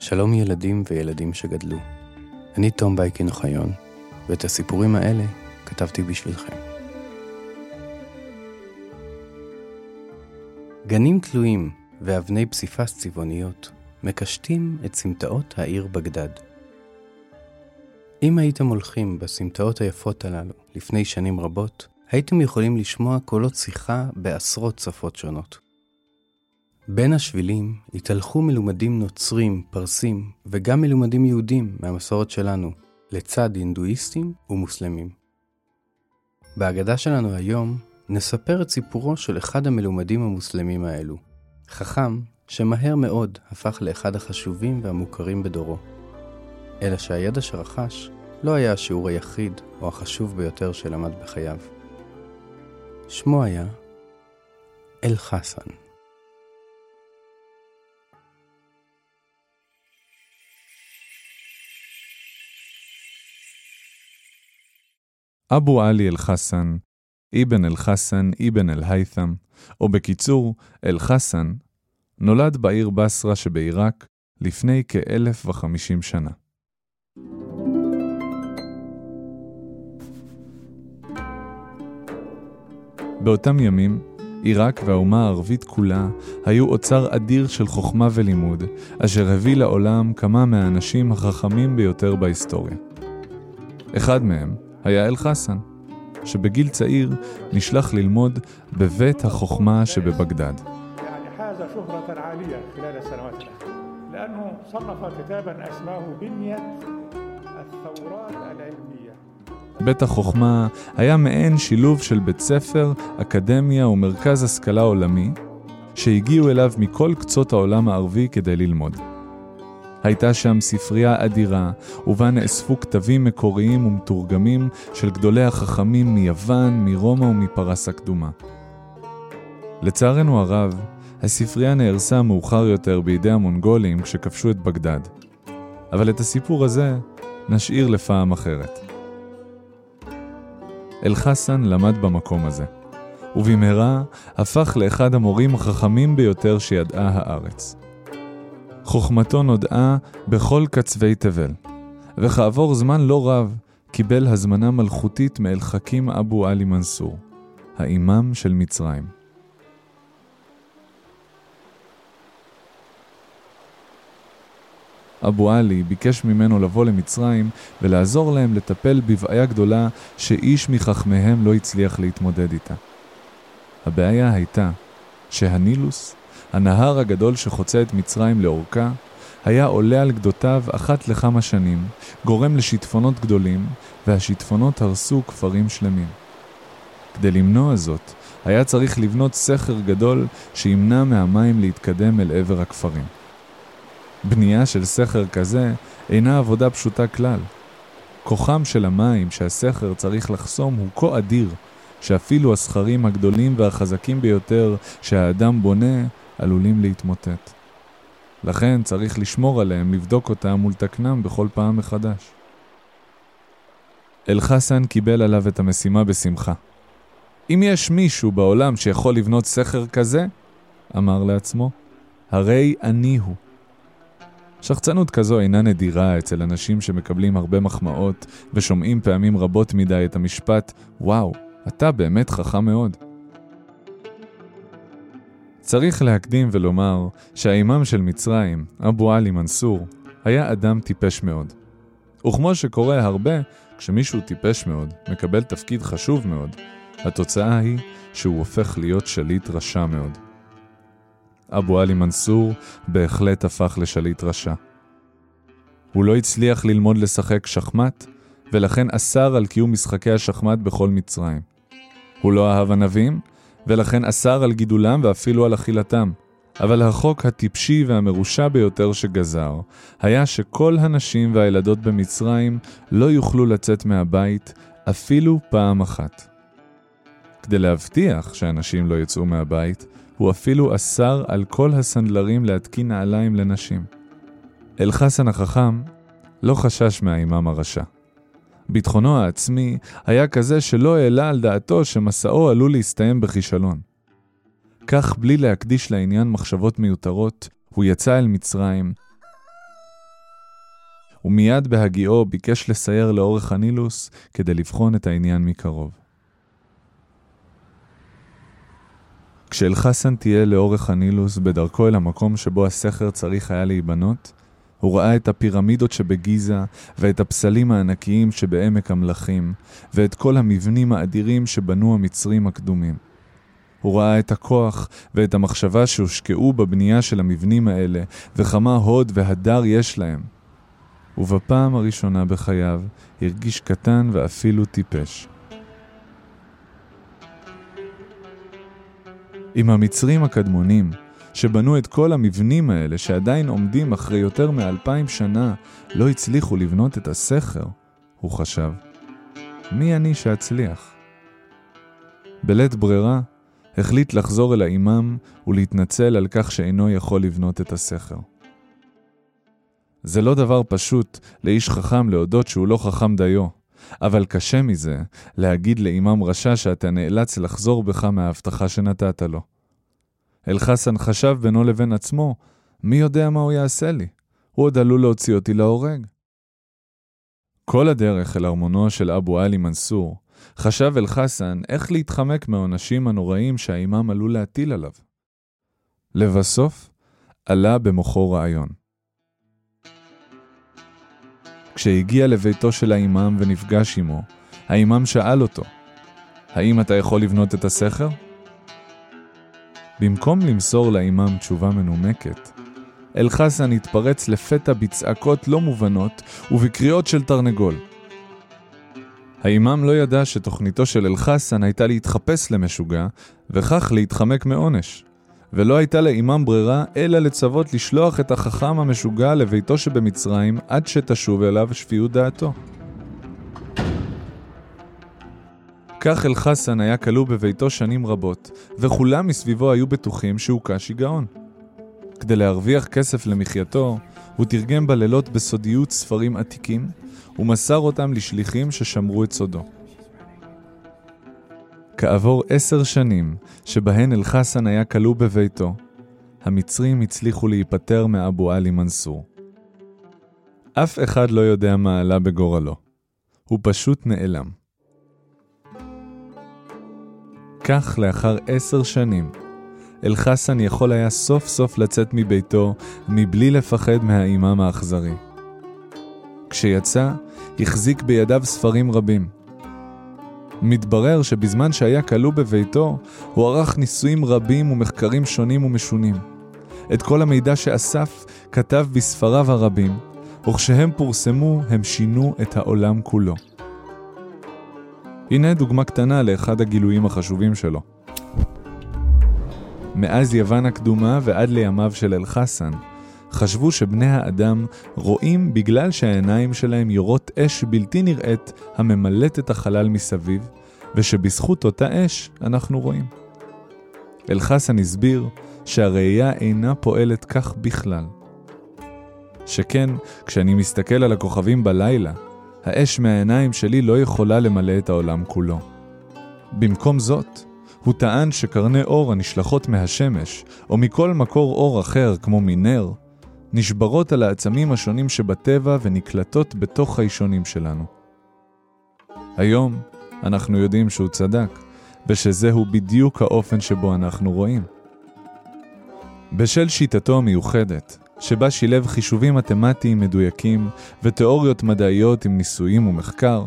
שלום ילדים וילדים שגדלו. אני תום בייקין אוחיון, ואת הסיפורים האלה כתבתי בשבילכם. גנים תלויים ואבני פסיפס צבעוניות מקשטים את סמטאות העיר בגדד. אם הייתם הולכים בסמטאות היפות הללו לפני שנים רבות, הייתם יכולים לשמוע קולות שיחה בעשרות שפות שונות. בין השבילים התהלכו מלומדים נוצרים, פרסים וגם מלומדים יהודים מהמסורת שלנו, לצד הינדואיסטים ומוסלמים. בהגדה שלנו היום נספר את סיפורו של אחד המלומדים המוסלמים האלו, חכם שמהר מאוד הפך לאחד החשובים והמוכרים בדורו. אלא שהידע שרכש לא היה השיעור היחיד או החשוב ביותר שלמד בחייו. שמו היה אל-חסן. אבו עלי אל-חסן, אבן אל-חסן אבן אל-היית'ם, או בקיצור, אל-חסן, נולד בעיר בסרה שבעיראק לפני כ-1050 שנה. באותם ימים, עיראק והאומה הערבית כולה היו אוצר אדיר של חוכמה ולימוד, אשר הביא לעולם כמה מהאנשים החכמים ביותר בהיסטוריה. אחד מהם היה אל-חסן, שבגיל צעיר נשלח ללמוד בבית החוכמה שבבגדד. בית החוכמה היה מעין שילוב של בית ספר, אקדמיה ומרכז השכלה עולמי, שהגיעו אליו מכל קצות העולם הערבי כדי ללמוד. הייתה שם ספרייה אדירה, ובה נאספו כתבים מקוריים ומתורגמים של גדולי החכמים מיוון, מרומא ומפרס הקדומה. לצערנו הרב, הספרייה נהרסה מאוחר יותר בידי המונגולים כשכבשו את בגדד. אבל את הסיפור הזה נשאיר לפעם אחרת. אל-חסן למד במקום הזה, ובמהרה הפך לאחד המורים החכמים ביותר שידעה הארץ. חוכמתו נודעה בכל קצווי תבל, וכעבור זמן לא רב קיבל הזמנה מלכותית מאל חכים אבו עלי מנסור, האימאם של מצרים. אבו עלי ביקש ממנו לבוא למצרים ולעזור להם לטפל בבעיה גדולה שאיש מחכמיהם לא הצליח להתמודד איתה. הבעיה הייתה שהנילוס הנהר הגדול שחוצה את מצרים לאורכה, היה עולה על גדותיו אחת לכמה שנים, גורם לשיטפונות גדולים, והשיטפונות הרסו כפרים שלמים. כדי למנוע זאת, היה צריך לבנות סכר גדול שימנע מהמים להתקדם אל עבר הכפרים. בנייה של סכר כזה אינה עבודה פשוטה כלל. כוחם של המים שהסכר צריך לחסום הוא כה אדיר, שאפילו הסכרים הגדולים והחזקים ביותר שהאדם בונה עלולים להתמוטט. לכן צריך לשמור עליהם, לבדוק אותם ולתקנם בכל פעם מחדש. אל-חסן קיבל עליו את המשימה בשמחה. אם יש מישהו בעולם שיכול לבנות סכר כזה, אמר לעצמו, הרי אני הוא. שחצנות כזו אינה נדירה אצל אנשים שמקבלים הרבה מחמאות ושומעים פעמים רבות מדי את המשפט, וואו, אתה באמת חכם מאוד. צריך להקדים ולומר שהאימאם של מצרים, אבו עלי מנסור, היה אדם טיפש מאוד. וכמו שקורה הרבה, כשמישהו טיפש מאוד, מקבל תפקיד חשוב מאוד, התוצאה היא שהוא הופך להיות שליט רשע מאוד. אבו עלי מנסור בהחלט הפך לשליט רשע. הוא לא הצליח ללמוד לשחק שחמט, ולכן אסר על קיום משחקי השחמט בכל מצרים. הוא לא אהב ענבים, ולכן אסר על גידולם ואפילו על אכילתם. אבל החוק הטיפשי והמרושע ביותר שגזר, היה שכל הנשים והילדות במצרים לא יוכלו לצאת מהבית אפילו פעם אחת. כדי להבטיח שאנשים לא יצאו מהבית, הוא אפילו אסר על כל הסנדלרים להתקין נעליים לנשים. אל-חסן החכם לא חשש מהאימאם הרשע. ביטחונו העצמי היה כזה שלא העלה על דעתו שמסעו עלול להסתיים בכישלון. כך, בלי להקדיש לעניין מחשבות מיותרות, הוא יצא אל מצרים, ומיד בהגיעו ביקש לסייר לאורך הנילוס כדי לבחון את העניין מקרוב. כשאלחסן טייל לאורך הנילוס בדרכו אל המקום שבו הסכר צריך היה להיבנות, הוא ראה את הפירמידות שבגיזה, ואת הפסלים הענקיים שבעמק המלכים, ואת כל המבנים האדירים שבנו המצרים הקדומים. הוא ראה את הכוח ואת המחשבה שהושקעו בבנייה של המבנים האלה, וכמה הוד והדר יש להם. ובפעם הראשונה בחייו הרגיש קטן ואפילו טיפש. עם המצרים הקדמונים, שבנו את כל המבנים האלה שעדיין עומדים אחרי יותר מאלפיים שנה, לא הצליחו לבנות את הסכר, הוא חשב. מי אני שאצליח? בלית ברירה, החליט לחזור אל האימאם ולהתנצל על כך שאינו יכול לבנות את הסכר. זה לא דבר פשוט לאיש חכם להודות שהוא לא חכם דיו, אבל קשה מזה להגיד לאימאם רשע שאתה נאלץ לחזור בך מההבטחה שנתת לו. אלחסן חשב בינו לבין עצמו, מי יודע מה הוא יעשה לי? הוא עוד עלול להוציא אותי להורג. כל הדרך אל ארמונו של אבו עלי מנסור, חשב אל-חסן איך להתחמק מהעונשים הנוראים שהאימאם עלול להטיל עליו. לבסוף, עלה במוחו רעיון. כשהגיע לביתו של האימאם ונפגש עמו, האימאם שאל אותו, האם אתה יכול לבנות את הסכר? במקום למסור לאימאם תשובה מנומקת, אל-חסן התפרץ לפתע בצעקות לא מובנות ובקריאות של תרנגול. האימאם לא ידע שתוכניתו של אל-חסן הייתה להתחפש למשוגע, וכך להתחמק מעונש. ולא הייתה לאימאם ברירה אלא לצוות לשלוח את החכם המשוגע לביתו שבמצרים עד שתשוב אליו שפיות דעתו. כך אל-חסן היה כלוא בביתו שנים רבות, וכולם מסביבו היו בטוחים שהוכה שיגעון. כדי להרוויח כסף למחייתו, הוא תרגם בלילות בסודיות ספרים עתיקים, ומסר אותם לשליחים ששמרו את סודו. כעבור עשר שנים, שבהן אל-חסן היה כלוא בביתו, המצרים הצליחו להיפטר מאבו עלי מנסור. אף אחד לא יודע מה עלה בגורלו. הוא פשוט נעלם. כך, לאחר עשר שנים, אל-חסן יכול היה סוף סוף לצאת מביתו מבלי לפחד מהאימאם האכזרי. כשיצא, החזיק בידיו ספרים רבים. מתברר שבזמן שהיה כלוא בביתו, הוא ערך ניסויים רבים ומחקרים שונים ומשונים. את כל המידע שאסף כתב בספריו הרבים, וכשהם פורסמו הם שינו את העולם כולו. הנה דוגמה קטנה לאחד הגילויים החשובים שלו. מאז יוון הקדומה ועד לימיו של אל-חסן, חשבו שבני האדם רואים בגלל שהעיניים שלהם יורות אש בלתי נראית הממלאת את החלל מסביב, ושבזכות אותה אש אנחנו רואים. אל-חסן הסביר שהראייה אינה פועלת כך בכלל. שכן, כשאני מסתכל על הכוכבים בלילה, האש מהעיניים שלי לא יכולה למלא את העולם כולו. במקום זאת, הוא טען שקרני אור הנשלחות מהשמש, או מכל מקור אור אחר כמו מנר, נשברות על העצמים השונים שבטבע ונקלטות בתוך הישונים שלנו. היום אנחנו יודעים שהוא צדק, ושזהו בדיוק האופן שבו אנחנו רואים. בשל שיטתו המיוחדת, שבה שילב חישובים מתמטיים מדויקים ותיאוריות מדעיות עם ניסויים ומחקר,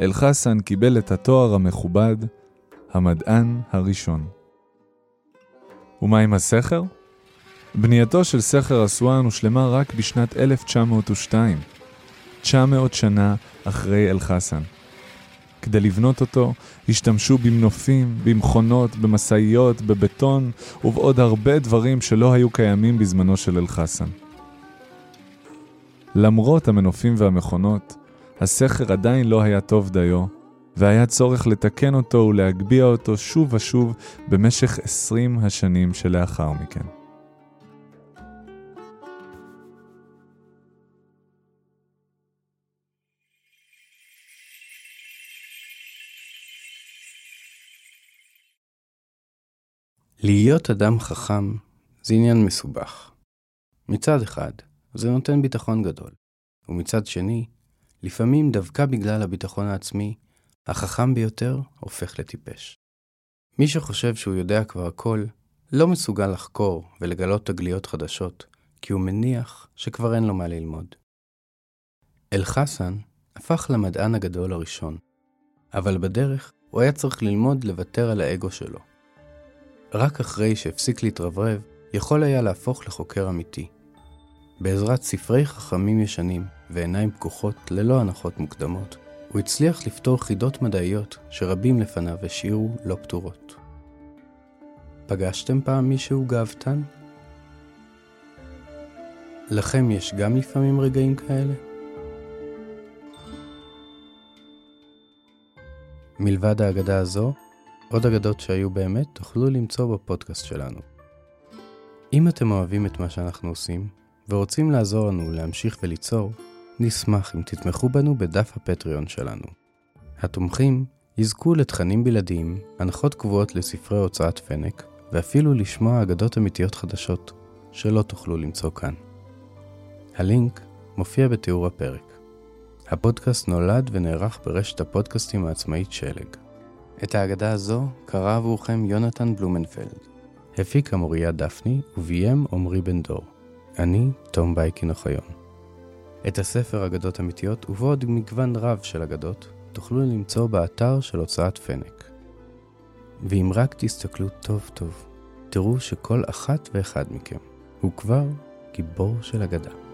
אל-חסן קיבל את התואר המכובד המדען הראשון. ומה עם הסכר? בנייתו של סכר אסואן הושלמה רק בשנת 1902, 900 שנה אחרי אל-חסן. כדי לבנות אותו השתמשו במנופים, במכונות, במשאיות, בבטון ובעוד הרבה דברים שלא היו קיימים בזמנו של אל-חסן. למרות המנופים והמכונות, הסכר עדיין לא היה טוב דיו, והיה צורך לתקן אותו ולהגביה אותו שוב ושוב במשך עשרים השנים שלאחר מכן. להיות אדם חכם זה עניין מסובך. מצד אחד, זה נותן ביטחון גדול. ומצד שני, לפעמים דווקא בגלל הביטחון העצמי, החכם ביותר הופך לטיפש. מי שחושב שהוא יודע כבר הכל, לא מסוגל לחקור ולגלות תגליות חדשות, כי הוא מניח שכבר אין לו מה ללמוד. אל-חסן הפך למדען הגדול הראשון, אבל בדרך הוא היה צריך ללמוד לוותר על האגו שלו. רק אחרי שהפסיק להתרברב, יכול היה להפוך לחוקר אמיתי. בעזרת ספרי חכמים ישנים ועיניים פקוחות ללא הנחות מוקדמות, הוא הצליח לפתור חידות מדעיות שרבים לפניו השאירו לא פתורות. פגשתם פעם מישהו גאוותן? לכם יש גם לפעמים רגעים כאלה? מלבד האגדה הזו, עוד אגדות שהיו באמת תוכלו למצוא בפודקאסט שלנו. אם אתם אוהבים את מה שאנחנו עושים, ורוצים לעזור לנו להמשיך וליצור, נשמח אם תתמכו בנו בדף הפטריון שלנו. התומכים יזכו לתכנים בלעדיים, הנחות קבועות לספרי הוצאת פנק, ואפילו לשמוע אגדות אמיתיות חדשות שלא תוכלו למצוא כאן. הלינק מופיע בתיאור הפרק. הפודקאסט נולד ונערך ברשת הפודקאסטים העצמאית שלג. את האגדה הזו קרא עבורכם יונתן בלומנפלד. הפיקה מוריה דפני וביים עמרי בן דור. אני תום בייקין אוחיון. את הספר אגדות אמיתיות ובעוד מגוון רב של אגדות תוכלו למצוא באתר של הוצאת פנק. ואם רק תסתכלו טוב טוב, תראו שכל אחת ואחד מכם הוא כבר גיבור של אגדה.